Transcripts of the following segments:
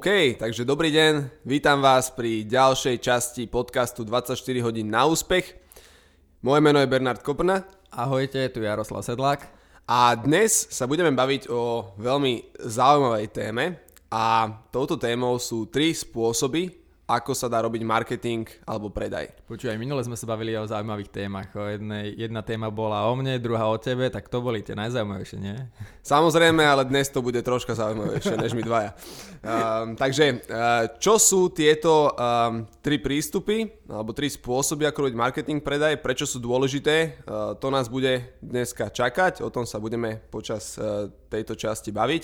OK, takže dobrý deň, vítam vás pri ďalšej časti podcastu 24 hodín na úspech. Moje meno je Bernard Kopna. Ahojte, tu Jaroslav Sedlák. A dnes sa budeme baviť o veľmi zaujímavej téme a touto témou sú tri spôsoby, ako sa dá robiť marketing alebo predaj. Počúvaj, minule sme sa bavili o zaujímavých témach. O jednej, jedna téma bola o mne, druhá o tebe, tak to boli tie najzaujímavejšie, nie? Samozrejme, ale dnes to bude troška zaujímavejšie než my dvaja. Um, takže, uh, čo sú tieto um, tri prístupy, alebo tri spôsoby, ako robiť marketing, predaj, prečo sú dôležité, uh, to nás bude dneska čakať, o tom sa budeme počas uh, tejto časti baviť.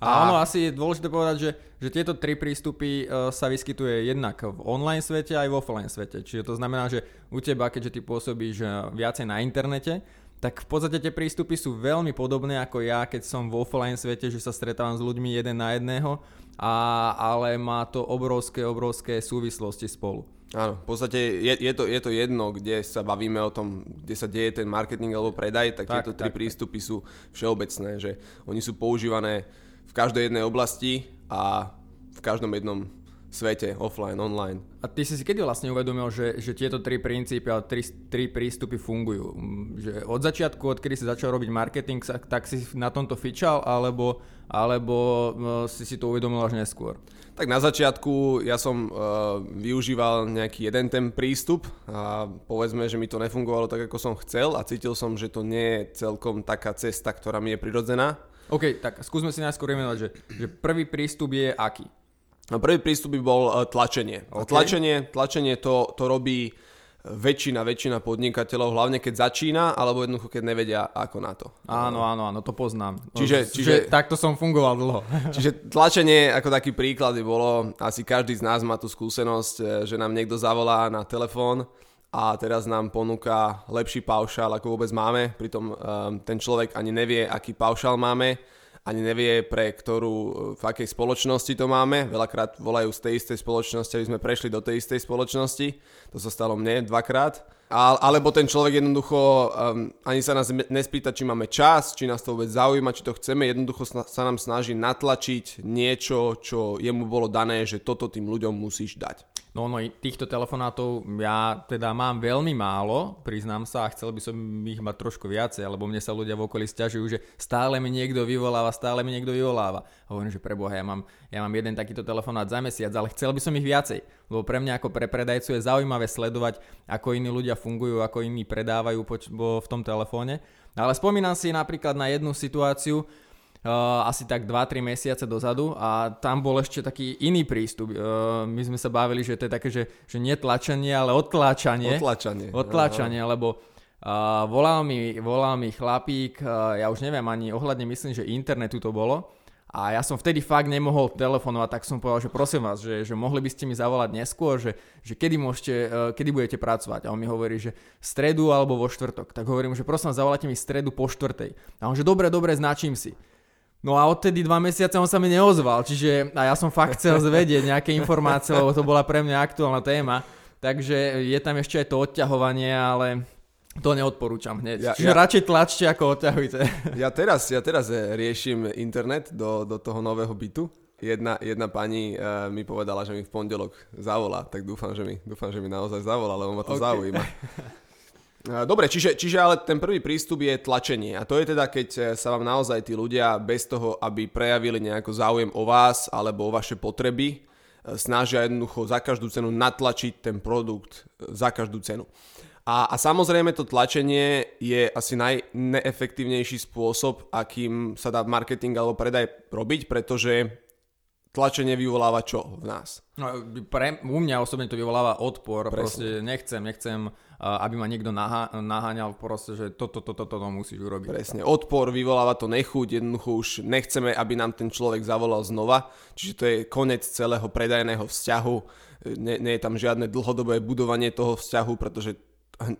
A áno, asi je dôležité povedať, že, že tieto tri prístupy uh, sa vyskytuje jednak v online svete aj v offline svete. Čiže to znamená, že u teba, keďže ty pôsobíš uh, viacej na internete, tak v podstate tie prístupy sú veľmi podobné ako ja, keď som v offline svete, že sa stretávam s ľuďmi jeden na jedného, a, ale má to obrovské, obrovské súvislosti spolu. Áno, v podstate je, je, to, je to jedno, kde sa bavíme o tom, kde sa deje ten marketing alebo predaj, tak, tak tieto tri tak, prístupy sú všeobecné, že oni sú používané v každej jednej oblasti a v každom jednom svete, offline, online. A ty si si kedy vlastne uvedomil, že, že tieto tri princípy a tri, tri prístupy fungujú? Že od začiatku, odkedy si začal robiť marketing, tak si na tomto fičal, alebo, alebo no, si si to uvedomil až neskôr? Tak na začiatku ja som uh, využíval nejaký jeden ten prístup a povedzme, že mi to nefungovalo tak, ako som chcel a cítil som, že to nie je celkom taká cesta, ktorá mi je prirodzená OK, tak skúsme si najskôr vymenovať, že, že prvý prístup je aký? No, prvý prístup by bol uh, tlačenie. Okay. Tlačenie, tlačenie to, to robí väčšina, väčšina podnikateľov, hlavne keď začína, alebo jednoducho keď nevedia ako na to. Áno, áno, áno, to poznám. Čiže, čiže že takto som fungoval dlho. čiže tlačenie, ako taký príklad by bolo, asi každý z nás má tú skúsenosť, eh, že nám niekto zavolá na telefón a teraz nám ponúka lepší paušál, ako vôbec máme. Pritom um, ten človek ani nevie, aký paušál máme, ani nevie, pre ktorú, v akej spoločnosti to máme. Veľakrát volajú z tej istej spoločnosti, aby sme prešli do tej istej spoločnosti. To sa stalo mne dvakrát. Alebo ten človek jednoducho um, ani sa nás nespýta, či máme čas, či nás to vôbec zaujíma, či to chceme. Jednoducho sa nám snaží natlačiť niečo, čo jemu bolo dané, že toto tým ľuďom musíš dať. No, no týchto telefonátov ja teda mám veľmi málo, priznám sa, a chcel by som ich mať trošku viacej, lebo mne sa ľudia v okolí stiažujú, že stále mi niekto vyvoláva, stále mi niekto vyvoláva. Hovorím, že preboha, ja mám, ja mám jeden takýto telefonát za mesiac, ale chcel by som ich viacej, lebo pre mňa ako pre predajcu je zaujímavé sledovať, ako iní ľudia fungujú, ako iní predávajú v tom telefóne. Ale spomínam si napríklad na jednu situáciu, uh, asi tak 2-3 mesiace dozadu a tam bol ešte taký iný prístup. Uh, my sme sa bavili, že to je také, že, že netlačenie, ale odtláčanie. Odtlačanie. Odtlačanie, Aha. lebo uh, volal, mi, volal mi chlapík, uh, ja už neviem ani ohľadne, myslím, že internetu to bolo. A ja som vtedy fakt nemohol telefonovať, tak som povedal, že prosím vás, že, že mohli by ste mi zavolať neskôr, že, že kedy, môžete, uh, kedy budete pracovať. A on mi hovorí, že v stredu alebo vo štvrtok. Tak hovorím, že prosím vás, zavolajte mi stredu po štvrtej. A on, že dobre, dobre, značím si. No a odtedy dva mesiace on sa mi neozval, čiže a ja som fakt chcel zvedieť nejaké informácie, lebo to bola pre mňa aktuálna téma. Takže je tam ešte aj to odťahovanie, ale to neodporúčam hneď. Ja, Čiže ja, radšej tlačte, ako odťahujte. Ja teraz, ja teraz eh, riešim internet do, do toho nového bytu. Jedna, jedna pani uh, mi povedala, že mi v pondelok zavolá, tak dúfam, že mi, dúfam, že mi naozaj zavolá, lebo ma to okay. zaujíma. Dobre, čiže, čiže ale ten prvý prístup je tlačenie a to je teda, keď e, sa vám naozaj tí ľudia bez toho, aby prejavili nejaký záujem o vás alebo o vaše potreby, e, snažia jednoducho za každú cenu natlačiť ten produkt e, za každú cenu. A, a samozrejme to tlačenie je asi najneefektívnejší spôsob, akým sa dá marketing alebo predaj robiť, pretože tlačenie vyvoláva čo v nás? No, pre, u mňa osobne to vyvoláva odpor, Presne. proste nechcem, nechcem aby ma niekto nahá, naháňal proste, že toto, toto, toto to musíš urobiť. Presne, odpor vyvoláva to nechuť, jednoducho už nechceme, aby nám ten človek zavolal znova, čiže to je konec celého predajného vzťahu, nie, nie je tam žiadne dlhodobé budovanie toho vzťahu, pretože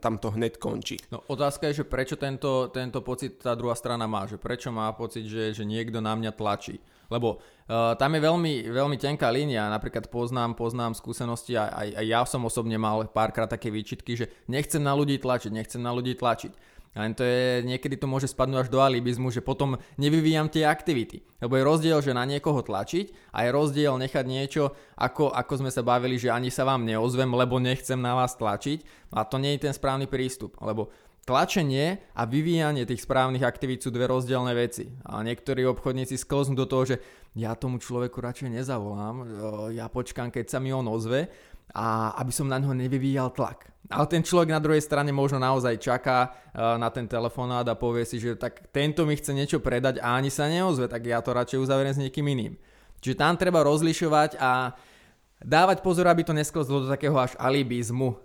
tam to hneď končí. No otázka je, že prečo tento, tento pocit tá druhá strana má, že prečo má pocit, že, že niekto na mňa tlačí. Lebo uh, tam je veľmi, veľmi tenká línia, napríklad poznám, poznám skúsenosti a aj, aj ja som osobne mal párkrát také výčitky, že nechcem na ľudí tlačiť, nechcem na ľudí tlačiť. Len to je, niekedy to môže spadnúť až do alibizmu, že potom nevyvíjam tie aktivity. Lebo je rozdiel, že na niekoho tlačiť a je rozdiel nechať niečo, ako, ako sme sa bavili, že ani sa vám neozvem, lebo nechcem na vás tlačiť. A to nie je ten správny prístup. Lebo tlačenie a vyvíjanie tých správnych aktivít sú dve rozdielne veci. A niektorí obchodníci sklznú do toho, že ja tomu človeku radšej nezavolám, ja počkám, keď sa mi on ozve a aby som na neho nevyvíjal tlak. Ale ten človek na druhej strane možno naozaj čaká eh, na ten telefonát a povie si, že tak tento mi chce niečo predať a ani sa neozve, tak ja to radšej uzavriem s niekým iným. Čiže tam treba rozlišovať a dávať pozor, aby to nesklzlo do takého až alibizmu.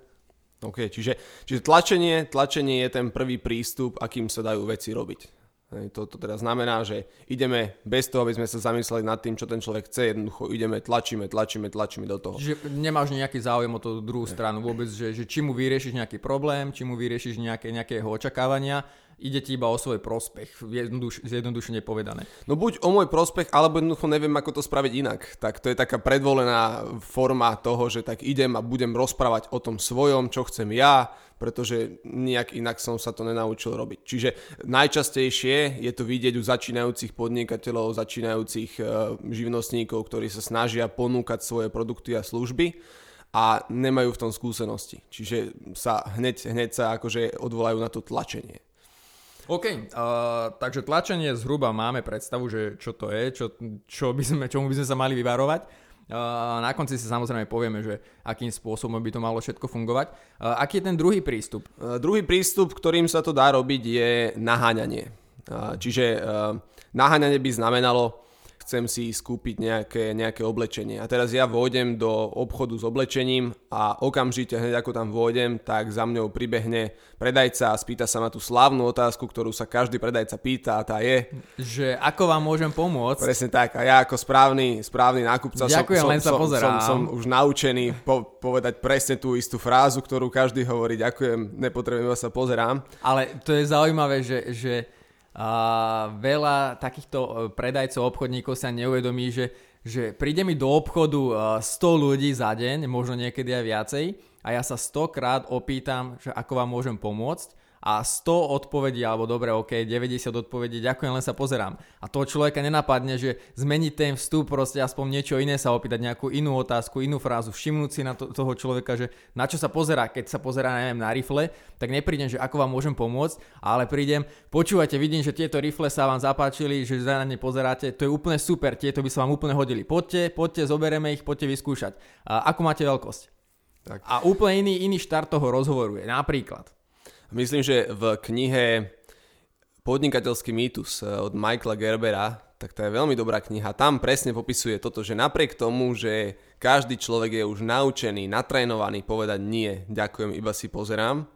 OK, čiže, čiže tlačenie, tlačenie je ten prvý prístup, akým sa dajú veci robiť. To, to teda znamená, že ideme bez toho, aby sme sa zamysleli nad tým, čo ten človek chce, jednoducho ideme, tlačíme, tlačíme, tlačíme do toho. Že nemáš nejaký záujem o tú druhú stranu vôbec, že, že či mu vyriešiš nejaký problém, či mu vyriešiš nejaké, nejaké jeho očakávania, ide ti iba o svoj prospech, jednoduš, zjednodušene povedané. No buď o môj prospech, alebo jednoducho neviem, ako to spraviť inak. Tak to je taká predvolená forma toho, že tak idem a budem rozprávať o tom svojom, čo chcem ja, pretože nejak inak som sa to nenaučil robiť. Čiže najčastejšie je to vidieť u začínajúcich podnikateľov, začínajúcich e, živnostníkov, ktorí sa snažia ponúkať svoje produkty a služby a nemajú v tom skúsenosti. Čiže sa hneď, hneď sa akože odvolajú na to tlačenie. OK, uh, takže tlačenie zhruba máme predstavu, že čo to je, čo, čo by sme, čomu by sme sa mali vyvarovať. Uh, na konci si samozrejme povieme, že akým spôsobom by to malo všetko fungovať. Uh, aký je ten druhý prístup? Uh, druhý prístup, ktorým sa to dá robiť, je naháňanie. Uh, čiže uh, naháňanie by znamenalo chcem si skúpiť nejaké, nejaké oblečenie. A teraz ja vôjdem do obchodu s oblečením a okamžite, hneď ako tam vôjdem, tak za mňou pribehne predajca a spýta sa ma tú slávnu otázku, ktorú sa každý predajca pýta a tá je... Že ako vám môžem pomôcť? Presne tak. A ja ako správny, správny nákupca Ďakujem, som, len sa som, som, som už naučený po, povedať presne tú istú frázu, ktorú každý hovorí. Ďakujem, nepotrebujem, sa pozerám. Ale to je zaujímavé, že, že a veľa takýchto e, predajcov, obchodníkov sa neuvedomí, že, že príde mi do obchodu 100 e, ľudí za deň, možno niekedy aj viacej, a ja sa 100 krát opýtam, že ako vám môžem pomôcť a 100 odpovedí, alebo dobre, ok, 90 odpovedí, ďakujem, len sa pozerám. A toho človeka nenapadne, že zmeniť ten vstup, proste aspoň niečo iné sa opýtať, nejakú inú otázku, inú frázu, všimnúť si na to, toho človeka, že na čo sa pozerá, keď sa pozerá, neviem, na rifle, tak neprídem, že ako vám môžem pomôcť, ale prídem, počúvate, vidím, že tieto rifle sa vám zapáčili, že na ne pozeráte, to je úplne super, tieto by sa vám úplne hodili. Poďte, poďte, zoberieme ich, poďte vyskúšať. A ako máte veľkosť? Tak. A úplne iný, iný štart toho rozhovoru je napríklad Myslím, že v knihe Podnikateľský mýtus eh, od Michaela Gerbera, tak to je veľmi dobrá kniha. Tam presne popisuje toto, že napriek tomu, že každý človek je už naučený, natrénovaný povedať nie, ďakujem, iba si pozerám,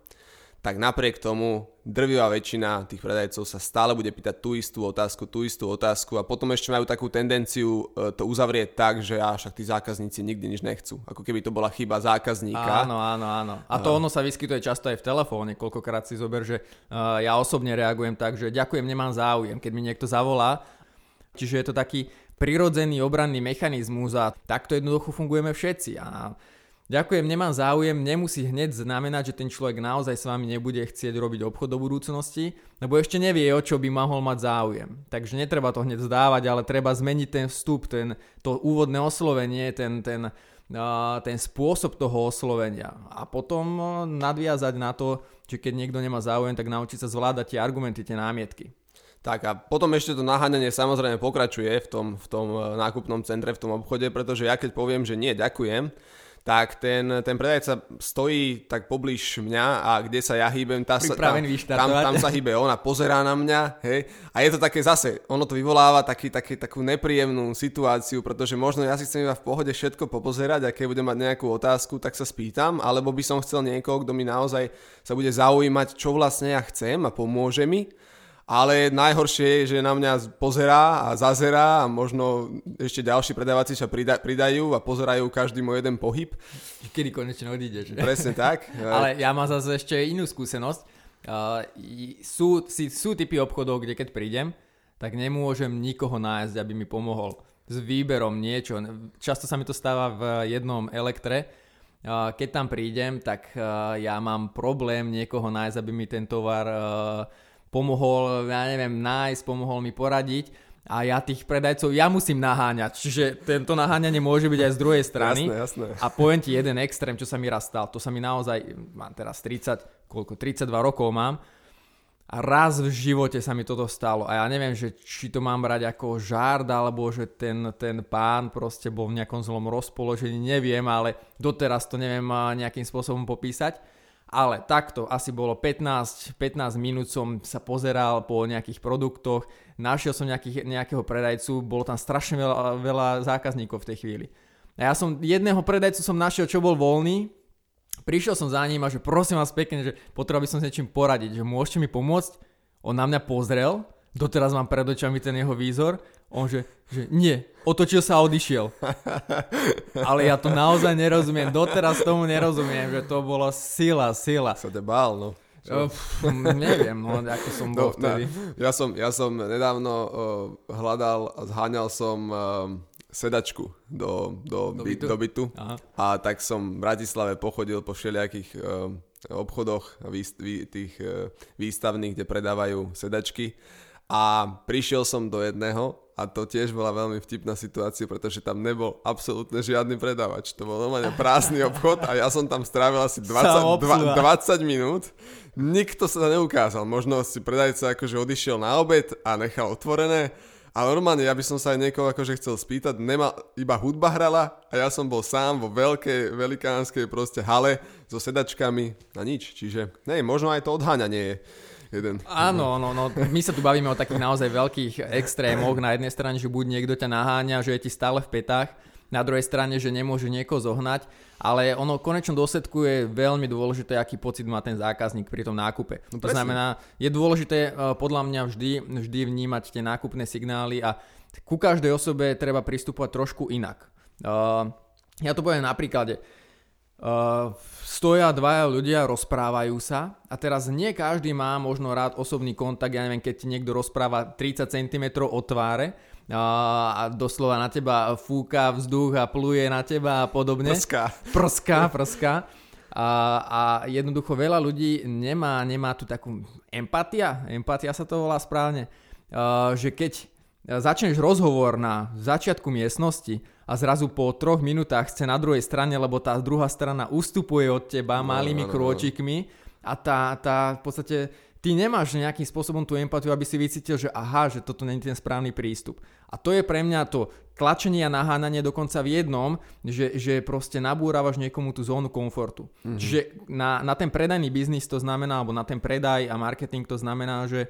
tak napriek tomu drvivá väčšina tých predajcov sa stále bude pýtať tú istú otázku, tú istú otázku a potom ešte majú takú tendenciu e, to uzavrieť tak, že a však tí zákazníci nikdy nič nechcú. Ako keby to bola chyba zákazníka. Áno, áno, áno. A to ono sa vyskytuje často aj v telefóne. Koľkokrát si zober, že uh, ja osobne reagujem tak, že ďakujem, nemám záujem, keď mi niekto zavolá. Čiže je to taký prirodzený obranný mechanizmus a takto jednoducho fungujeme všetci. A Ďakujem, nemám záujem, nemusí hneď znamenať, že ten človek naozaj s vami nebude chcieť robiť obchod do budúcnosti, lebo ešte nevie, o čo by mohol mať záujem. Takže netreba to hneď zdávať, ale treba zmeniť ten vstup, ten, to úvodné oslovenie, ten, ten, ten spôsob toho oslovenia. A potom nadviazať na to, že keď niekto nemá záujem, tak naučiť sa zvládať tie argumenty, tie námietky. Tak a potom ešte to naháňanie samozrejme pokračuje v tom, v tom nákupnom centre, v tom obchode, pretože ja keď poviem, že nie, ďakujem, tak ten, ten predajca stojí tak poblíž mňa a kde sa ja hýbem, tá sa, tam, tam, tam sa hýbe. Ona, pozerá na mňa, hej, a je to také zase, ono to vyvoláva taký, taký, takú nepríjemnú situáciu, pretože možno ja si chcem iba v pohode všetko popozerať a keď budem mať nejakú otázku, tak sa spýtam, alebo by som chcel niekoho, kto mi naozaj sa bude zaujímať, čo vlastne ja chcem a pomôže mi ale najhoršie je, že na mňa pozerá a zazerá a možno ešte ďalší predávací sa pridajú a pozerajú každý môj jeden pohyb. Kedy konečne odídeš. Presne tak. ale ja mám zase ešte inú skúsenosť. Uh, sú, si, sú typy obchodov, kde keď prídem, tak nemôžem nikoho nájsť, aby mi pomohol s výberom niečo. Často sa mi to stáva v jednom elektre, keď tam prídem, tak ja mám problém niekoho nájsť, aby mi ten tovar pomohol, ja neviem, nájsť, pomohol mi poradiť a ja tých predajcov, ja musím naháňať, čiže tento naháňanie môže byť aj z druhej strany. Jasné, jasné. A poviem ti jeden extrém, čo sa mi raz stal, to sa mi naozaj, mám teraz 30, koľko, 32 rokov mám, a raz v živote sa mi toto stalo a ja neviem, že či to mám brať ako žárd, alebo že ten, ten pán proste bol v nejakom zlom rozpoložení, neviem, ale doteraz to neviem nejakým spôsobom popísať. Ale takto asi bolo 15, 15 minút som sa pozeral po nejakých produktoch, našiel som nejakých, nejakého predajcu, bolo tam strašne veľa, veľa zákazníkov v tej chvíli. A ja som jedného predajcu som našiel, čo bol voľný, prišiel som za ním a že prosím vás pekne, že potreboval by som s niečím poradiť, že môžete mi pomôcť. On na mňa pozrel, doteraz mám pred očami ten jeho výzor on že, že nie, otočil sa a odišiel. Ale ja to naozaj nerozumiem, doteraz tomu nerozumiem, že to bolo sila, sila. Sa te bál, no. Uh, neviem, no, ako som bol no, vtedy. No, ja, som, ja som nedávno uh, hľadal a zháňal som uh, sedačku do, do, do, bytu, do bytu. Aha. a tak som v Bratislave pochodil po všelijakých uh, obchodoch výst, vý, tých uh, výstavných, kde predávajú sedačky a prišiel som do jedného a to tiež bola veľmi vtipná situácia, pretože tam nebol absolútne žiadny predávač. To bol normálne prázdny obchod a ja som tam strávil asi 20, 20 minút. Nikto sa neukázal. Možno si predajca akože odišiel na obed a nechal otvorené. Ale normálne, ja by som sa aj niekoho akože chcel spýtať, nema, iba hudba hrala a ja som bol sám vo veľkej, velikánskej proste hale so sedačkami a nič. Čiže, nej, možno aj to odháňanie je jeden. Áno, no, no, my sa tu bavíme o takých naozaj veľkých extrémoch. Na jednej strane, že buď niekto ťa naháňa, že je ti stále v petách, na druhej strane, že nemôže niekoho zohnať, ale ono v konečnom dôsledku je veľmi dôležité, aký pocit má ten zákazník pri tom nákupe. No, to znamená, je dôležité e, podľa mňa vždy, vždy vnímať tie nákupné signály a ku každej osobe treba pristupovať trošku inak. Uh, ja to poviem na príklade. Uh, stoja dvaja ľudia, rozprávajú sa a teraz nie každý má možno rád osobný kontakt, ja neviem, keď ti niekto rozpráva 30 cm od tváre a, a doslova na teba fúka vzduch a pluje na teba a podobne. Prská. Prská, prská. A, a jednoducho veľa ľudí nemá, nemá tu takú empatia, empatia sa to volá správne, uh, že keď začneš rozhovor na začiatku miestnosti a zrazu po troch minútach chce na druhej strane, lebo tá druhá strana ustupuje od teba no, malými no, no, krôčikmi a tá, tá v podstate ty nemáš nejakým spôsobom tú empatiu, aby si vycítil, že aha, že toto je ten správny prístup. A to je pre mňa to tlačenie a nahánanie dokonca v jednom, že, že proste nabúravaš niekomu tú zónu komfortu. Mm-hmm. Čiže na, na ten predajný biznis to znamená, alebo na ten predaj a marketing to znamená, že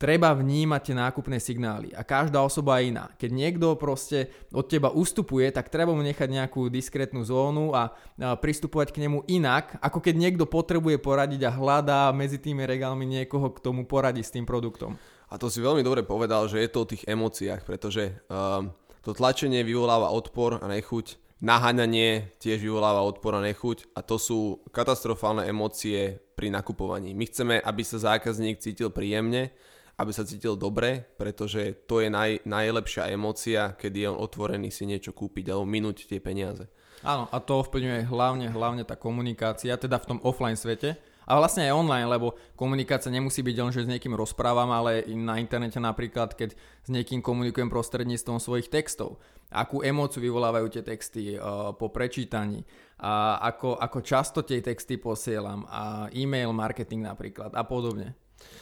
treba vnímať tie nákupné signály a každá osoba je iná. Keď niekto proste od teba ustupuje, tak treba mu nechať nejakú diskrétnu zónu a, pristupovať k nemu inak, ako keď niekto potrebuje poradiť a hľadá medzi tými regálmi niekoho k tomu poradiť s tým produktom. A to si veľmi dobre povedal, že je to o tých emóciách, pretože um, to tlačenie vyvoláva odpor a nechuť, naháňanie tiež vyvoláva odpor a nechuť a to sú katastrofálne emócie pri nakupovaní. My chceme, aby sa zákazník cítil príjemne, aby sa cítil dobre, pretože to je naj, najlepšia emócia, keď je on otvorený si niečo kúpiť alebo minúť tie peniaze. Áno, a to ovplyvňuje hlavne, hlavne tá komunikácia, teda v tom offline svete, a vlastne aj online, lebo komunikácia nemusí byť len, že s niekým rozprávam, ale na internete napríklad, keď s niekým komunikujem prostredníctvom svojich textov. Akú emóciu vyvolávajú tie texty uh, po prečítaní, a ako, ako často tie texty posielam, a e-mail marketing napríklad a podobne.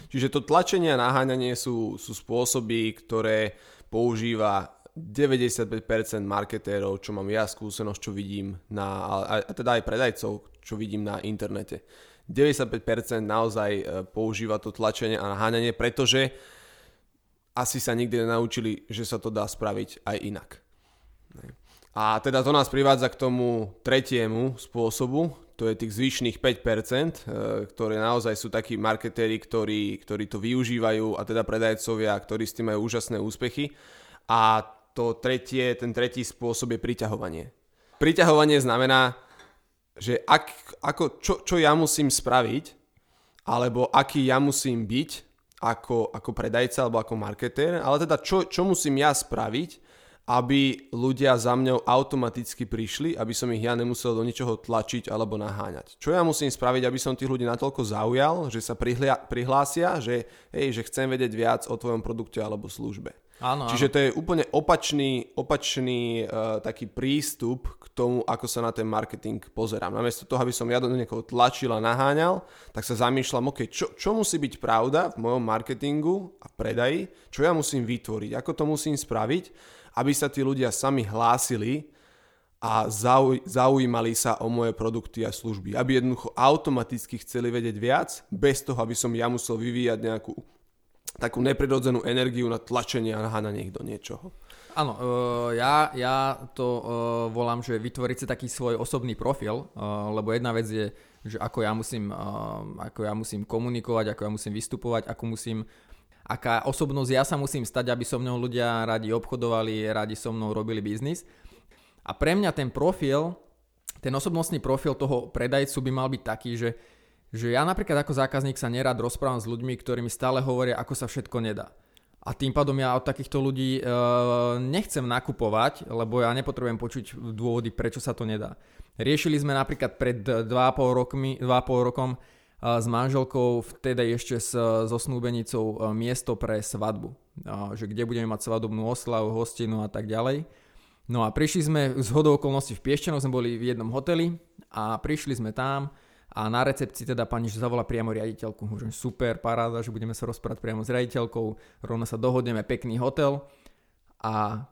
Čiže to tlačenie a naháňanie sú, sú spôsoby, ktoré používa 95% marketérov, čo mám ja skúsenosť, čo vidím na, a, teda aj predajcov, čo vidím na internete. 95% naozaj e, používa to tlačenie a naháňanie, pretože asi sa nikdy nenaučili, že sa to dá spraviť aj inak. A teda to nás privádza k tomu tretiemu spôsobu, to je tých zvyšných 5%, eh, ktoré naozaj sú takí marketéri, ktorí, ktorí to využívajú a teda predajcovia, ktorí s tým majú úžasné úspechy. A to tretie, ten tretí spôsob je priťahovanie. Priťahovanie znamená, že ak, ako, čo, čo ja musím spraviť, alebo aký ja musím byť ako, ako predajca alebo ako marketér, ale teda čo, čo musím ja spraviť, aby ľudia za mňou automaticky prišli, aby som ich ja nemusel do ničoho tlačiť alebo naháňať. Čo ja musím spraviť, aby som tých ľudí natoľko zaujal, že sa prihlia, prihlásia, že, hej, že chcem vedieť viac o tvojom produkte alebo službe. Áno, Čiže áno. to je úplne opačný, opačný uh, taký prístup k tomu, ako sa na ten marketing pozerám. Namiesto toho, aby som ja do niekoho tlačil a naháňal, tak sa zamýšľam, OK, čo, čo musí byť pravda v mojom marketingu a predaji, čo ja musím vytvoriť, ako to musím spraviť, aby sa tí ľudia sami hlásili a zauj- zaujímali sa o moje produkty a služby. Aby jednoducho automaticky chceli vedieť viac, bez toho, aby som ja musel vyvíjať nejakú takú neprirodzenú energiu na tlačenie a naháňanie ich do niečoho. Áno, uh, ja, ja to uh, volám, že vytvoriť si taký svoj osobný profil, uh, lebo jedna vec je, že ako ja musím, ako ja musím komunikovať, ako ja musím vystupovať, ako musím aká osobnosť ja sa musím stať, aby so mnou ľudia radi obchodovali, radi so mnou robili biznis. A pre mňa ten profil, ten osobnostný profil toho predajcu by mal byť taký, že, že ja napríklad ako zákazník sa nerad rozprávam s ľuďmi, ktorí mi stále hovoria, ako sa všetko nedá. A tým pádom ja od takýchto ľudí e, nechcem nakupovať, lebo ja nepotrebujem počuť dôvody, prečo sa to nedá. Riešili sme napríklad pred 2,5, rokmi, 2,5 rokom s manželkou, vtedy ešte s, so snúbenicou e, miesto pre svadbu. Že kde budeme mať svadobnú oslavu, hostinu a tak ďalej. No a prišli sme z hodou okolností v Piešťanoch, sme boli v jednom hoteli a prišli sme tam a na recepcii teda pani zavolá priamo riaditeľku. Že super, paráda, že budeme sa rozprávať priamo s riaditeľkou, rovno sa dohodneme, pekný hotel. A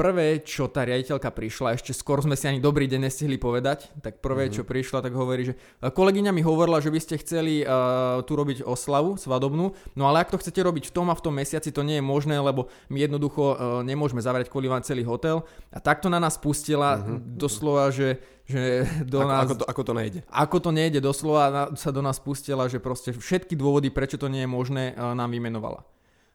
prvé, čo tá riaditeľka prišla, ešte skoro sme si ani dobrý deň nestihli povedať, tak prvé, mm-hmm. čo prišla, tak hovorí, že kolegyňa mi hovorila, že by ste chceli uh, tu robiť oslavu svadobnú, no ale ak to chcete robiť v tom a v tom mesiaci, to nie je možné, lebo my jednoducho uh, nemôžeme zavrieť kvôli vám celý hotel. A takto na nás pustila mm-hmm. doslova, že, že do ako, nás... Ako to, ako to nejde? Ako to nejde, doslova na, sa do nás pustila, že proste všetky dôvody, prečo to nie je možné, nám vymenovala.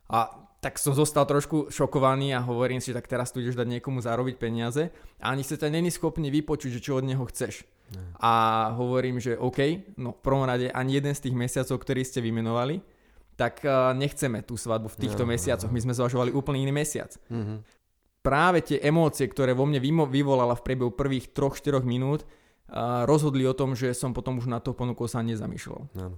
A tak som zostal trošku šokovaný a hovorím si, tak teraz tu ideš dať niekomu zarobiť peniaze a ani sa ťa není schopný vypočuť, že čo od neho chceš. Ne. A hovorím, že OK, no v prvom rade ani jeden z tých mesiacov, ktorý ste vymenovali, tak uh, nechceme tú svadbu v týchto ne, mesiacoch. My sme zvažovali úplne iný mesiac. Uh-huh. Práve tie emócie, ktoré vo mne vyvolala v priebehu prvých 3-4 minút, uh, rozhodli o tom, že som potom už na to ponuku sa nezamýšľal. Áno.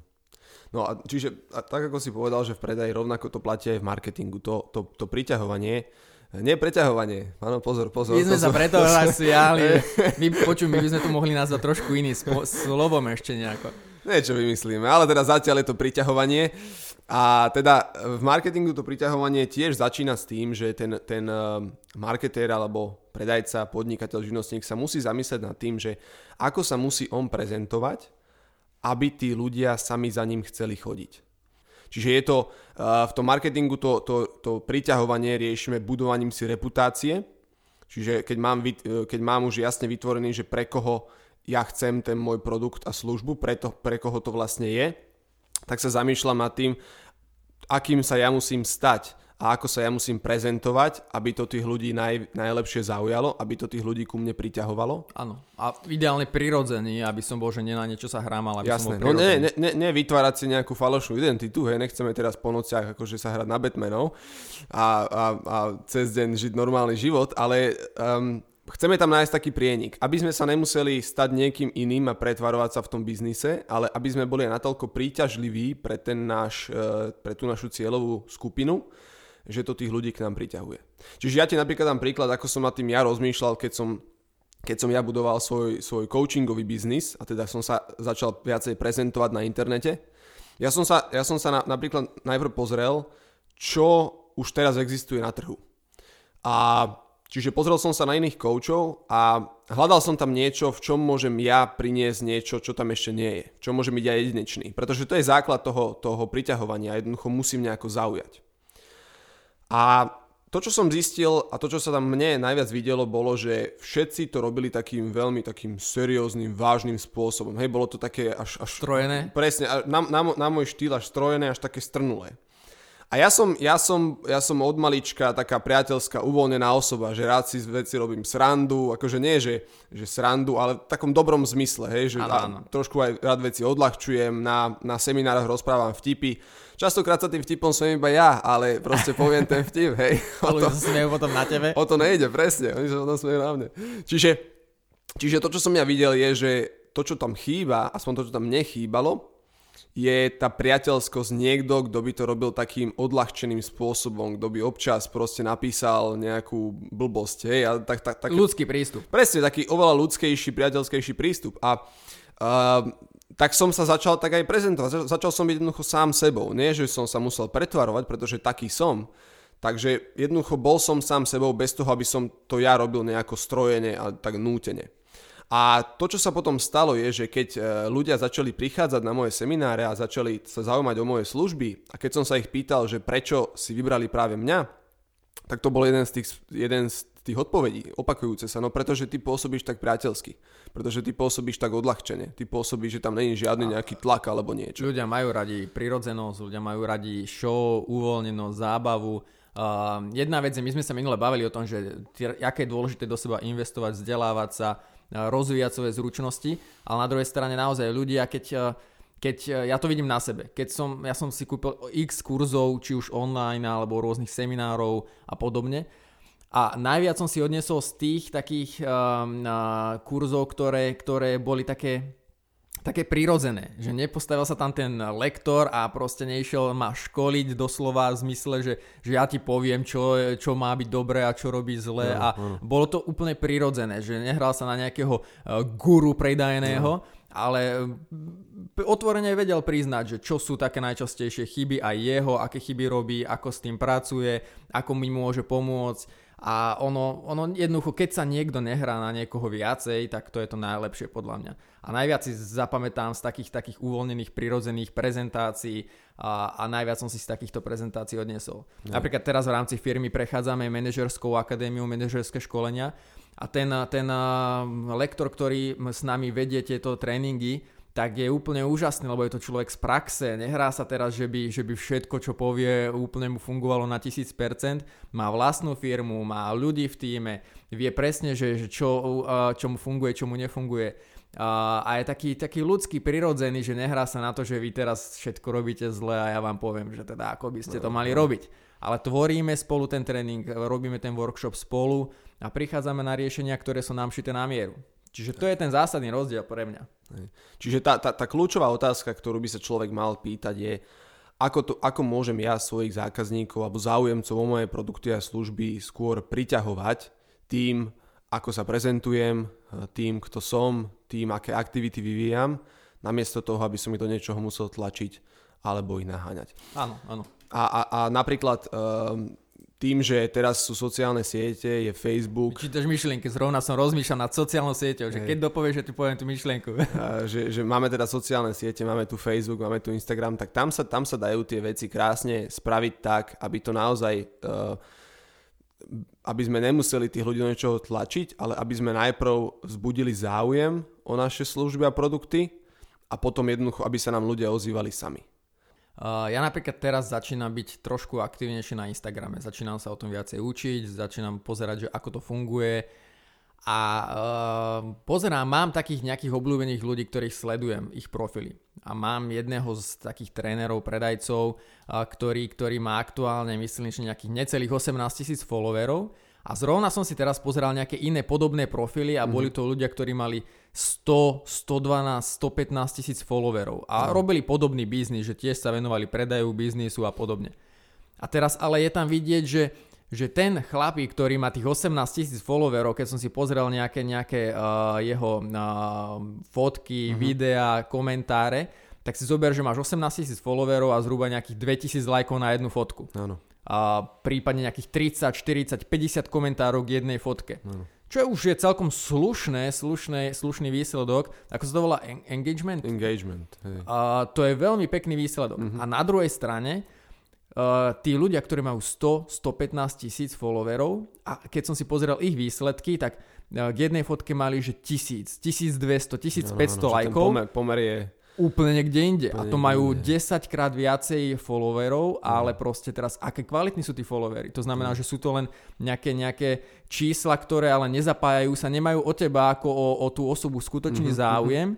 No a čiže a tak ako si povedal, že v predaji rovnako to platí aj v marketingu, to, to, to priťahovanie, nie preťahovanie, áno, pozor, pozor. My sme sa preto ale my, počuj, my by sme to mohli nazvať trošku iným slovom ešte nejako. Niečo vymyslíme, ale teda zatiaľ je to priťahovanie. A teda v marketingu to priťahovanie tiež začína s tým, že ten, ten marketér alebo predajca, podnikateľ, živnostník sa musí zamyslieť nad tým, že ako sa musí on prezentovať, aby tí ľudia sami za ním chceli chodiť. Čiže je to, v tom marketingu to, to, to priťahovanie riešime budovaním si reputácie. Čiže keď mám, keď mám už jasne vytvorený, že pre koho ja chcem ten môj produkt a službu, pre, to, pre koho to vlastne je, tak sa zamýšľam nad tým, akým sa ja musím stať a ako sa ja musím prezentovať, aby to tých ľudí naj, najlepšie zaujalo, aby to tých ľudí ku mne priťahovalo. Áno. A ideálne prirodzený, aby som bol, že nie na niečo sa hrám, ale aby Jasné. som bol no ne, ne, ne, vytvárať si nejakú falošnú identitu, hej, nechceme teraz po nociach akože sa hrať na Batmanov a, a, a cez deň žiť normálny život, ale um, chceme tam nájsť taký prienik, aby sme sa nemuseli stať niekým iným a pretvarovať sa v tom biznise, ale aby sme boli natoľko príťažliví pre, ten náš, e, pre tú našu cieľovú skupinu, že to tých ľudí k nám priťahuje. Čiže ja ti napríklad dám príklad, ako som nad tým ja rozmýšľal, keď som, keď som ja budoval svoj, svoj coachingový biznis a teda som sa začal viacej prezentovať na internete. Ja som sa, ja som sa na, napríklad najprv pozrel, čo už teraz existuje na trhu. A čiže pozrel som sa na iných coachov a hľadal som tam niečo, v čom môžem ja priniesť niečo, čo tam ešte nie je. Čo môže byť aj jedinečný. Pretože to je základ toho, toho priťahovania. Jednoducho musím nejako zaujať. A to, čo som zistil a to, čo sa tam mne najviac videlo, bolo, že všetci to robili takým veľmi takým serióznym, vážnym spôsobom. Hej, bolo to také až... až strojené? Presne, na, na, na môj štýl až strojené, až také strnulé. A ja som, ja, som, ja som od malička taká priateľská, uvoľnená osoba, že rád si veci robím srandu, akože nie, že, že srandu, ale v takom dobrom zmysle, hej, že Áno, áno. trošku aj rád veci odľahčujem, na, na seminároch rozprávam vtipy. Častokrát sa tým vtipom som iba ja, ale proste poviem ten vtip, hej. O to, sa smejú potom na tebe. o to nejde, presne, oni sa potom smejú na mne. Čiže, čiže to, čo som ja videl, je, že to, čo tam chýba, aspoň to, čo tam nechýbalo, je tá priateľskosť niekto, kto by to robil takým odľahčeným spôsobom, kto by občas proste napísal nejakú blbosť, hej, a tak, tak, tak, Ľudský prístup. Presne, taký oveľa ľudskejší, priateľskejší prístup. A uh, tak som sa začal tak aj prezentovať. Zač- Začal som byť jednoducho sám sebou. Nie, že som sa musel pretvarovať, pretože taký som. Takže jednoducho bol som sám sebou bez toho, aby som to ja robil nejako strojene a tak nútene. A to, čo sa potom stalo, je, že keď e, ľudia začali prichádzať na moje semináre a začali sa zaujímať o moje služby a keď som sa ich pýtal, že prečo si vybrali práve mňa, tak to bol jeden z tých, jeden z tých odpovedí, opakujúce sa, no pretože ty pôsobíš tak priateľsky, pretože ty pôsobíš tak odľahčene, ty pôsobíš, že tam není žiadny nejaký tlak alebo niečo. Ľudia majú radi prirodzenosť, ľudia majú radi show, uvoľnenosť, zábavu. Uh, jedna vec je, my sme sa minule bavili o tom, že aké je dôležité do seba investovať, vzdelávať sa, uh, rozvíjať svoje zručnosti, ale na druhej strane naozaj ľudia, keď, uh, keď ja to vidím na sebe, keď som, ja som si kúpil x kurzov, či už online alebo rôznych seminárov a podobne, a najviac som si odnesol z tých takých um, uh, kurzov, ktoré, ktoré boli také také prirodzené, že nepostavil sa tam ten lektor a proste nešiel ma školiť doslova v zmysle, že, že ja ti poviem, čo, čo má byť dobré a čo robí zle No, a bolo to úplne prirodzené, že nehral sa na nejakého uh, guru predajného, ale p- otvorene vedel priznať, že čo sú také najčastejšie chyby aj jeho, aké chyby robí, ako s tým pracuje, ako mi môže pomôcť a ono, ono jednoducho, keď sa niekto nehrá na niekoho viacej, tak to je to najlepšie podľa mňa. A najviac si zapamätám z takých takých uvoľnených, prirodzených prezentácií a, a najviac som si z takýchto prezentácií odnesol. Napríklad teraz v rámci firmy prechádzame manažerskou akadémiu, manažerské školenia a ten, ten lektor, ktorý s nami vedie tieto tréningy, tak je úplne úžasný, lebo je to človek z praxe, nehrá sa teraz, že by, že by všetko, čo povie, úplne mu fungovalo na 1000%, má vlastnú firmu, má ľudí v týme, vie presne, že, že čo, čo mu funguje, čo mu nefunguje. A je taký, taký ľudský, prirodzený, že nehrá sa na to, že vy teraz všetko robíte zle a ja vám poviem, že teda ako by ste to mali robiť. Ale tvoríme spolu ten tréning, robíme ten workshop spolu a prichádzame na riešenia, ktoré sú nám šité na mieru. Čiže to je ten zásadný rozdiel pre mňa. Čiže tá, tá, tá kľúčová otázka, ktorú by sa človek mal pýtať je, ako, to, ako môžem ja svojich zákazníkov alebo záujemcov o moje produkty a služby skôr priťahovať tým, ako sa prezentujem, tým, kto som, tým, aké aktivity vyvíjam, namiesto toho, aby som ich do niečoho musel tlačiť alebo ich naháňať. Áno, áno. A, a, a napríklad um, tým, že teraz sú sociálne siete, je Facebook, Čítaš myšlienky, zrovna som rozmýšľal nad sociálnou sieťou, že Hej. keď dopovieš, že ti poviem tú myšlienku. a že, že máme teda sociálne siete, máme tu Facebook, máme tu Instagram, tak tam sa, tam sa dajú tie veci krásne spraviť tak, aby to naozaj, uh, aby sme nemuseli tých ľudí do niečoho tlačiť, ale aby sme najprv vzbudili záujem o naše služby a produkty a potom jednoducho, aby sa nám ľudia ozývali sami. Uh, ja napríklad teraz začínam byť trošku aktívnejší na Instagrame. Začínam sa o tom viacej učiť, začínam pozerať, že ako to funguje. A uh, pozerám, mám takých nejakých obľúbených ľudí, ktorých sledujem, ich profily. A mám jedného z takých trénerov, predajcov, uh, ktorý, ktorý má aktuálne, myslím, že nejakých necelých 18 tisíc followerov. A zrovna som si teraz pozeral nejaké iné podobné profily a boli to ľudia, ktorí mali 100, 112, 115 tisíc followerov a robili podobný biznis, že tiež sa venovali predaju biznisu a podobne. A teraz ale je tam vidieť, že, že ten chlapík, ktorý má tých 18 tisíc followerov, keď som si pozrel nejaké, nejaké uh, jeho uh, fotky, uh-huh. videá, komentáre, tak si zober, že máš 18 tisíc followerov a zhruba nejakých 2000 lajkov na jednu fotku Áno. a prípadne nejakých 30, 40, 50 komentárov k jednej fotke. Čo už je celkom slušné, slušné, slušný výsledok, ako sa to volá en- engagement. Engagement. Hej. A to je veľmi pekný výsledok. A na druhej strane, uh, tí ľudia, ktorí majú 100, 115 tisíc followerov, a keď som si pozeral ich výsledky, tak uh, k jednej fotke mali, že 1000, 1200, 1500 Áno, áno, že ten lajkov. Pomer, pomer je úplne niekde inde. Úplne a to majú niekde 10 krát viacej followerov, ale proste teraz aké kvalitní sú tí followery. To znamená, že sú to len nejaké, nejaké čísla, ktoré ale nezapájajú sa, nemajú o teba ako o, o tú osobu skutočný Mhm, záujem,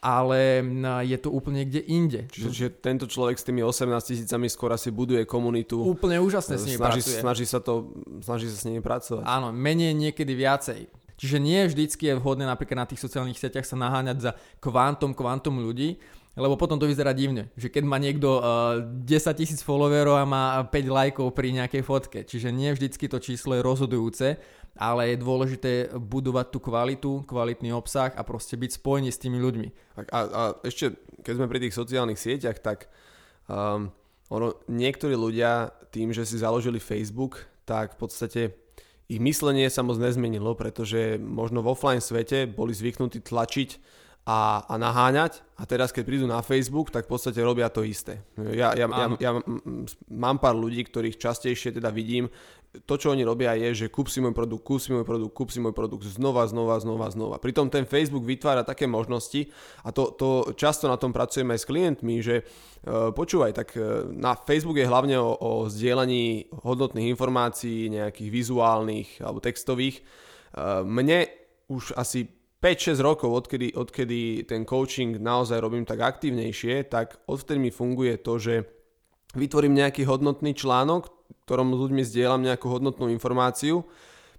ale mm, je to úplne niekde inde. Čiže, čiže tento človek s tými 18 tisícami skôr asi buduje komunitu. Úplne úžasne s nimi snaží, pracuje. snaží, sa to, snaží sa s nimi pracovať. Áno, menej niekedy viacej. Čiže nie vždycky je vhodné napríklad na tých sociálnych sieťach sa naháňať za kvantom, kvantom ľudí, lebo potom to vyzerá divne, že keď má niekto uh, 10 tisíc followerov a má 5 lajkov pri nejakej fotke, čiže nie vždycky to číslo je rozhodujúce, ale je dôležité budovať tú kvalitu, kvalitný obsah a proste byť spojený s tými ľuďmi. A, a ešte, keď sme pri tých sociálnych sieťach, tak um, ono, niektorí ľudia tým, že si založili Facebook, tak v podstate ich myslenie sa moc nezmenilo, pretože možno v offline svete boli zvyknutí tlačiť a, a naháňať a teraz keď prídu na Facebook, tak v podstate robia to isté. Ja, ja, ja, ja mám pár ľudí, ktorých častejšie teda vidím, to čo oni robia je, že kúp si môj produkt, kúp si môj produkt, kúp si môj produkt znova, znova, znova, znova. Pritom ten Facebook vytvára také možnosti a to, to často na tom pracujeme aj s klientmi, že uh, počúvaj, tak uh, na Facebook je hlavne o, o zdieľaní hodnotných informácií, nejakých vizuálnych alebo textových. Uh, mne už asi 5-6 rokov, odkedy, odkedy ten coaching naozaj robím tak aktívnejšie, tak odvtedy mi funguje to, že vytvorím nejaký hodnotný článok, ktorom s ľuďmi zdieľam nejakú hodnotnú informáciu,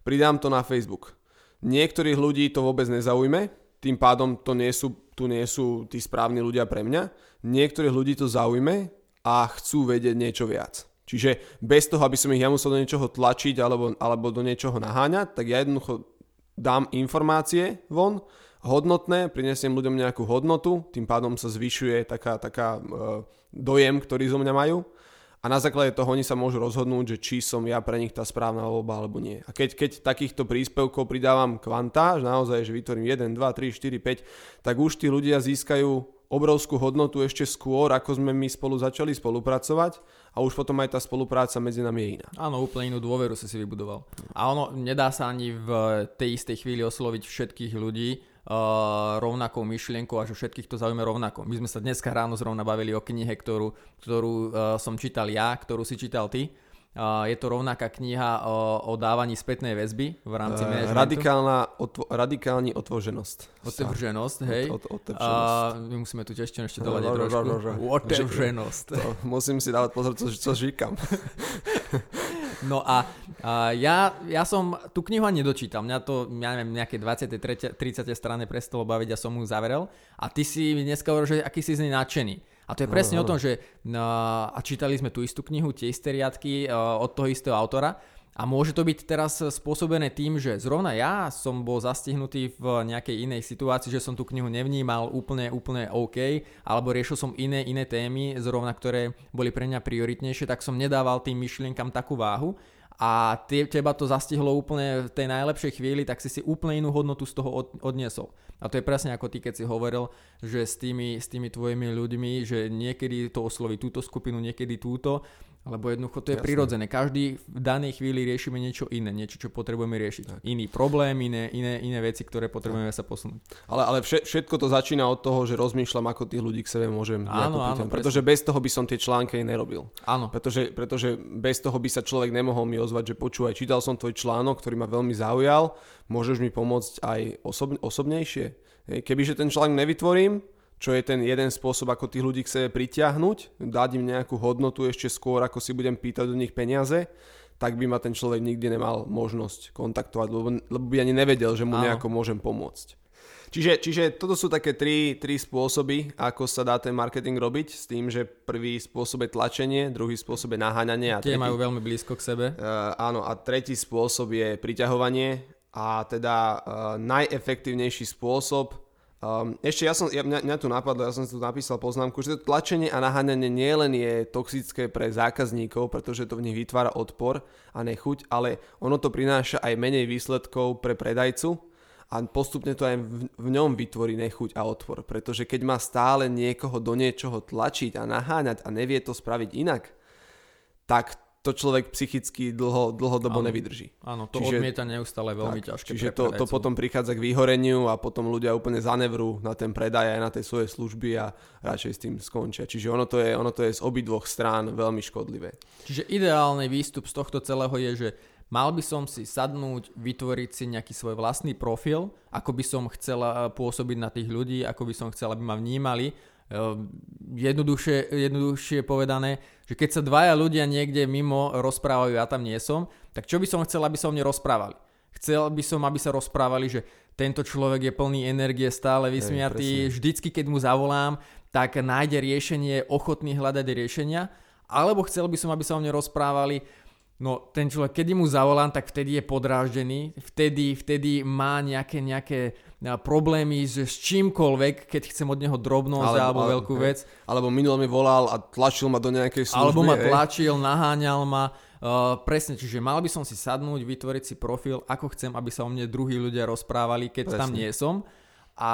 pridám to na Facebook. Niektorých ľudí to vôbec nezaujme, tým pádom to nie sú, tu nie sú tí správni ľudia pre mňa. Niektorých ľudí to zaujme a chcú vedieť niečo viac. Čiže bez toho, aby som ich ja musel do niečoho tlačiť alebo, alebo do niečoho naháňať, tak ja jednoducho dám informácie von, hodnotné, prinesiem ľuďom nejakú hodnotu, tým pádom sa zvyšuje taká, taká e, dojem, ktorý zo mňa majú a na základe toho oni sa môžu rozhodnúť, že či som ja pre nich tá správna voľba alebo nie. A keď, keď takýchto príspevkov pridávam kvanta, že naozaj, že vytvorím 1, 2, 3, 4, 5, tak už tí ľudia získajú obrovskú hodnotu ešte skôr, ako sme my spolu začali spolupracovať a už potom aj tá spolupráca medzi nami je iná. Áno, úplne inú dôveru si si vybudoval. A ono, nedá sa ani v tej istej chvíli osloviť všetkých ľudí uh, rovnakou myšlienkou a že všetkých to zaujíma rovnako. My sme sa dneska ráno zrovna bavili o knihe, ktorú, ktorú uh, som čítal ja, ktorú si čítal ty. Uh, je to rovnaká kniha o, o dávaní spätnej väzby v rámci Eh, managementu. radikálna, otvo, radikálni otvoženosť. Otevřenosť, hej. Od, od, otevřenosť. A my musíme tu ešte ešte doľadiť Ro- ro- trošku. ro- ro- ro. Otevřenosť. To, musím si dávať pozor, co, čo říkam. No a, a ja, ja som tú knihu ani nedočítal. Mňa to, ja neviem, nejaké 20. 30. strane prestalo baviť a som ju zavrel. A ty si mi dneska hovoril, že aký si z nej nadšený. A to je presne Áno, o tom, že no, a čítali sme tú istú knihu, tie isté riadky uh, od toho istého autora. A môže to byť teraz spôsobené tým, že zrovna ja som bol zastihnutý v nejakej inej situácii, že som tú knihu nevnímal úplne, úplne OK, alebo riešil som iné, iné témy, zrovna ktoré boli pre mňa prioritnejšie, tak som nedával tým myšlienkam takú váhu a te, teba to zastihlo úplne v tej najlepšej chvíli, tak si si úplne inú hodnotu z toho od, odniesol. A to je presne ako ty, keď si hovoril, že s tými, s tými tvojimi ľuďmi, že niekedy to osloví túto skupinu, niekedy túto, lebo jednoducho to je Jasné. prirodzené. Každý v danej chvíli riešime niečo iné, niečo, čo potrebujeme riešiť. Tak. Iný problém, iné, iné, iné veci, ktoré potrebujeme sa posunúť. Ale, ale vše, všetko to začína od toho, že rozmýšľam, ako tých ľudí k sebe môžem Áno, áno, pritiahnuť. Pretože bez toho by som tie články nerobil. Áno, Pretože, pretože bez toho by sa človek nemohol mi ozvať, že počúvaj, čítal som tvoj článok, ktorý ma veľmi zaujal, môžeš mi pomôcť aj osob, osobnejšie. Kebyže ten článok nevytvorím, čo je ten jeden spôsob, ako tých ľudí k sebe pritiahnuť, dať im nejakú hodnotu ešte skôr, ako si budem pýtať od nich peniaze, tak by ma ten človek nikdy nemal možnosť kontaktovať, lebo, lebo by ani nevedel, že mu Áno. nejako môžem pomôcť. Čiže, čiže toto sú také tri, tri spôsoby, ako sa dá ten marketing robiť, s tým, že prvý spôsob je tlačenie, druhý spôsob je naháňanie a tie tretí, majú veľmi blízko k sebe. Uh, áno, a tretí spôsob je priťahovanie a teda uh, najefektívnejší spôsob. Um, ešte ja som, ja, mňa, mňa tu napadlo, ja som si tu napísal poznámku, že to tlačenie a naháňanie nielen je toxické pre zákazníkov, pretože to v nich vytvára odpor a nechuť, ale ono to prináša aj menej výsledkov pre predajcu a postupne to aj v, v ňom vytvorí nechuť a odpor, pretože keď má stále niekoho do niečoho tlačiť a naháňať a nevie to spraviť inak, tak to človek psychicky dlho, dlhodobo Áno. nevydrží. Áno, to Čiže- odmieta neustále veľmi Tak, ťažké. Čiže to, to potom prichádza k vyhoreniu a potom ľudia úplne zanevrú na ten predaj aj na tej svojej služby a radšej s tým skončia. Čiže ono to je, ono to je z obidvoch strán veľmi škodlivé. Čiže ideálny výstup z tohto celého je, že mal by som si sadnúť, vytvoriť si nejaký svoj vlastný profil, ako by som chcela pôsobiť na tých ľudí, ako by som chcela, aby ma vnímali. Ehm, Jednoduchšie, jednoduchšie povedané, že keď sa dvaja ľudia niekde mimo rozprávajú, ja tam nie som, tak čo by som chcel, aby sa o mne rozprávali? Chcel by som, aby sa rozprávali, že tento človek je plný energie, stále vysmiatý, vždycky keď mu zavolám, tak nájde riešenie, ochotný hľadať riešenia, alebo chcel by som, aby sa o mne rozprávali, no ten človek, keď mu zavolám, tak vtedy je podráždený, vtedy, vtedy má nejaké, nejaké problémy s, s čímkoľvek, keď chcem od neho drobnosť alebo, alebo veľkú hej. vec, Alebo minulo mi volal a tlačil ma do nejakej služby. alebo ma hej. tlačil, naháňal ma, uh, presne, čiže mal by som si sadnúť, vytvoriť si profil, ako chcem, aby sa o mne druhí ľudia rozprávali, keď tam Presne. nie som. A,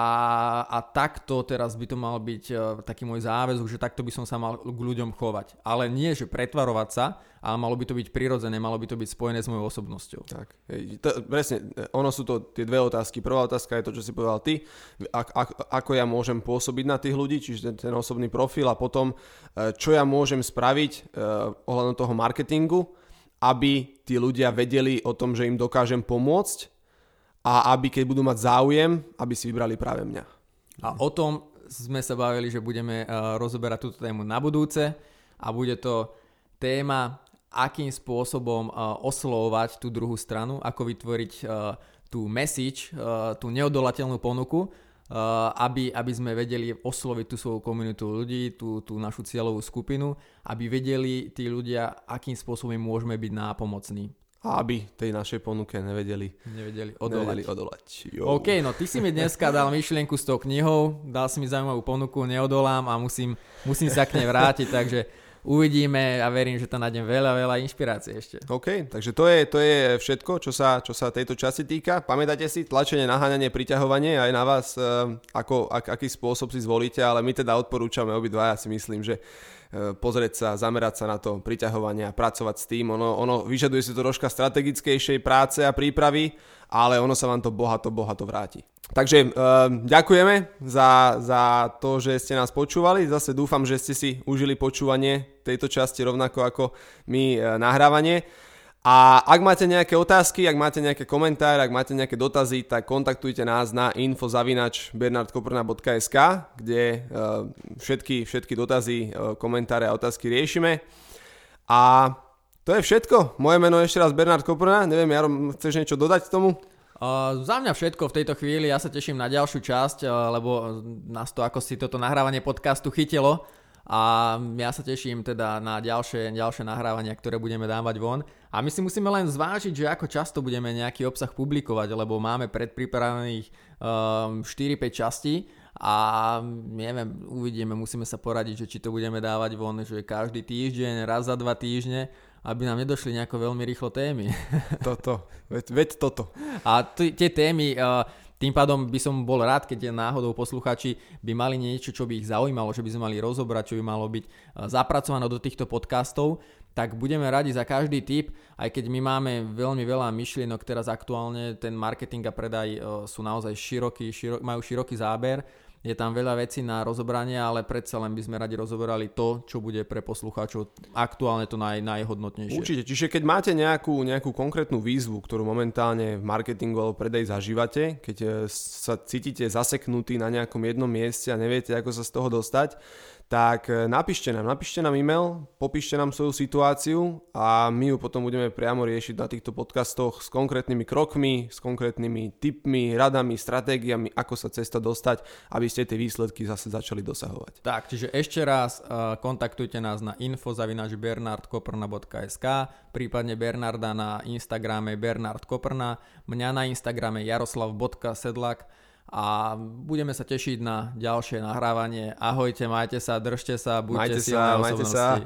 a takto teraz by to mal byť uh, taký môj záväzok, že takto by som sa mal k ľuďom chovať. Ale nie, že pretvarovať sa, ale malo by to byť prirodzené, malo by to byť spojené s mojou osobnosťou. Tak, hej, to, presne, ono sú to tie dve otázky. Prvá otázka je to, čo si povedal ty, ak, ak, ako ja môžem pôsobiť na tých ľudí, čiže ten, ten osobný profil a potom, e, čo ja môžem spraviť uh, ohľadom toho marketingu, aby tí ľudia vedeli o tom, že im dokážem pomôcť a aby keď budú mať záujem, aby si vybrali práve mňa. A o tom sme sa bavili, že budeme uh, rozoberať túto tému na budúce a bude to téma, akým spôsobom uh, oslovovať tú druhú stranu, ako vytvoriť uh, tú message, tú neodolateľnú ponuku, aby, aby sme vedeli osloviť tú svoju komunitu ľudí, tú, tú našu cieľovú skupinu, aby vedeli tí ľudia, akým spôsobom môžeme byť nápomocní. A aby tej našej ponuke nevedeli, Nevedeli odolať. nevedeli odolať. Jo. OK, no ty si mi dneska dal myšlienku s tou knihou, dal si mi zaujímavú ponuku, neodolám a musím, musím sa k nej vrátiť, takže uvidíme a verím, že tam nájdem veľa, veľa inšpirácie ešte. OK, takže to je, to je všetko, čo sa, čo sa tejto časti týka. Pamätajte si, tlačenie, naháňanie, priťahovanie aj na vás, e, ako, ak, aký spôsob si zvolíte, ale my teda odporúčame obidva, ja si myslím, že pozrieť sa, zamerať sa na to priťahovanie a pracovať s tým. Ono, ono vyžaduje si to troška strategickejšej práce a prípravy, ale ono sa vám to bohato, bohato vráti. Takže e, ďakujeme za, za to, že ste nás počúvali. Zase dúfam, že ste si užili počúvanie tejto časti rovnako ako my e, nahrávanie. A ak máte nejaké otázky, ak máte nejaké komentáre, ak máte nejaké dotazy, tak kontaktujte nás na info.bernardkoprna.sk, kde uh, všetky, všetky dotazy, uh, komentáre a otázky riešime. A to je všetko. Moje meno je ešte raz Bernard Koprna. Neviem, Jaro, chceš niečo dodať k tomu? Uh, za mňa všetko v tejto chvíli, ja sa teším na ďalšiu časť, uh, lebo nás to ako si toto nahrávanie podcastu chytilo a ja sa teším teda na ďalšie, ďalšie nahrávania, ktoré budeme dávať von. A my si musíme len zvážiť, že ako často budeme nejaký obsah publikovať, lebo máme predpripravených um, 4-5 častí a neviem, uvidíme, musíme sa poradiť, že či to budeme dávať von, že každý týždeň, raz za dva týždne, aby nám nedošli nejako veľmi rýchlo témy. Toto. Veď, veď toto. A t- tie témy, uh, tým pádom by som bol rád, keď náhodou posluchači by mali niečo, čo by ich zaujímalo, že by sme mali rozobrať, čo by malo byť uh, zapracované do týchto podcastov, tak budeme radi za každý tip, aj keď my máme veľmi veľa myšlienok, teraz aktuálne ten marketing a predaj uh, sú naozaj široký, širo- majú široký záber, je tam veľa vecí na rozobranie, ale predsa len by sme radi rozoberali to, čo bude pre poslucháčov aktuálne to naj, najhodnotnejšie. Určite, čiže keď máte nejakú, nejakú konkrétnu výzvu, ktorú momentálne v marketingu alebo predej zažívate, keď e, sa cítite zaseknutí na nejakom jednom mieste a neviete, ako sa z toho dostať, tak e, napíšte nám, napíšte nám e-mail, popíšte nám svoju situáciu a my ju potom budeme priamo riešiť na týchto podcastoch s konkrétnymi krokmi, s konkrétnymi tipmi, radami, stratégiami, ako sa cesta dostať, aby ste tie výsledky zase začali dosahovať. Tak, čiže ešte raz uh, kontaktujte nás na info.bernardkoprna.sk prípadne Bernarda na Instagrame Bernard Koprna, mňa na Instagrame jaroslav.sedlak a budeme sa tešiť na ďalšie nahrávanie. Ahojte, majte sa, držte sa, buďte Majte silné sa, majte sa. osobnosti.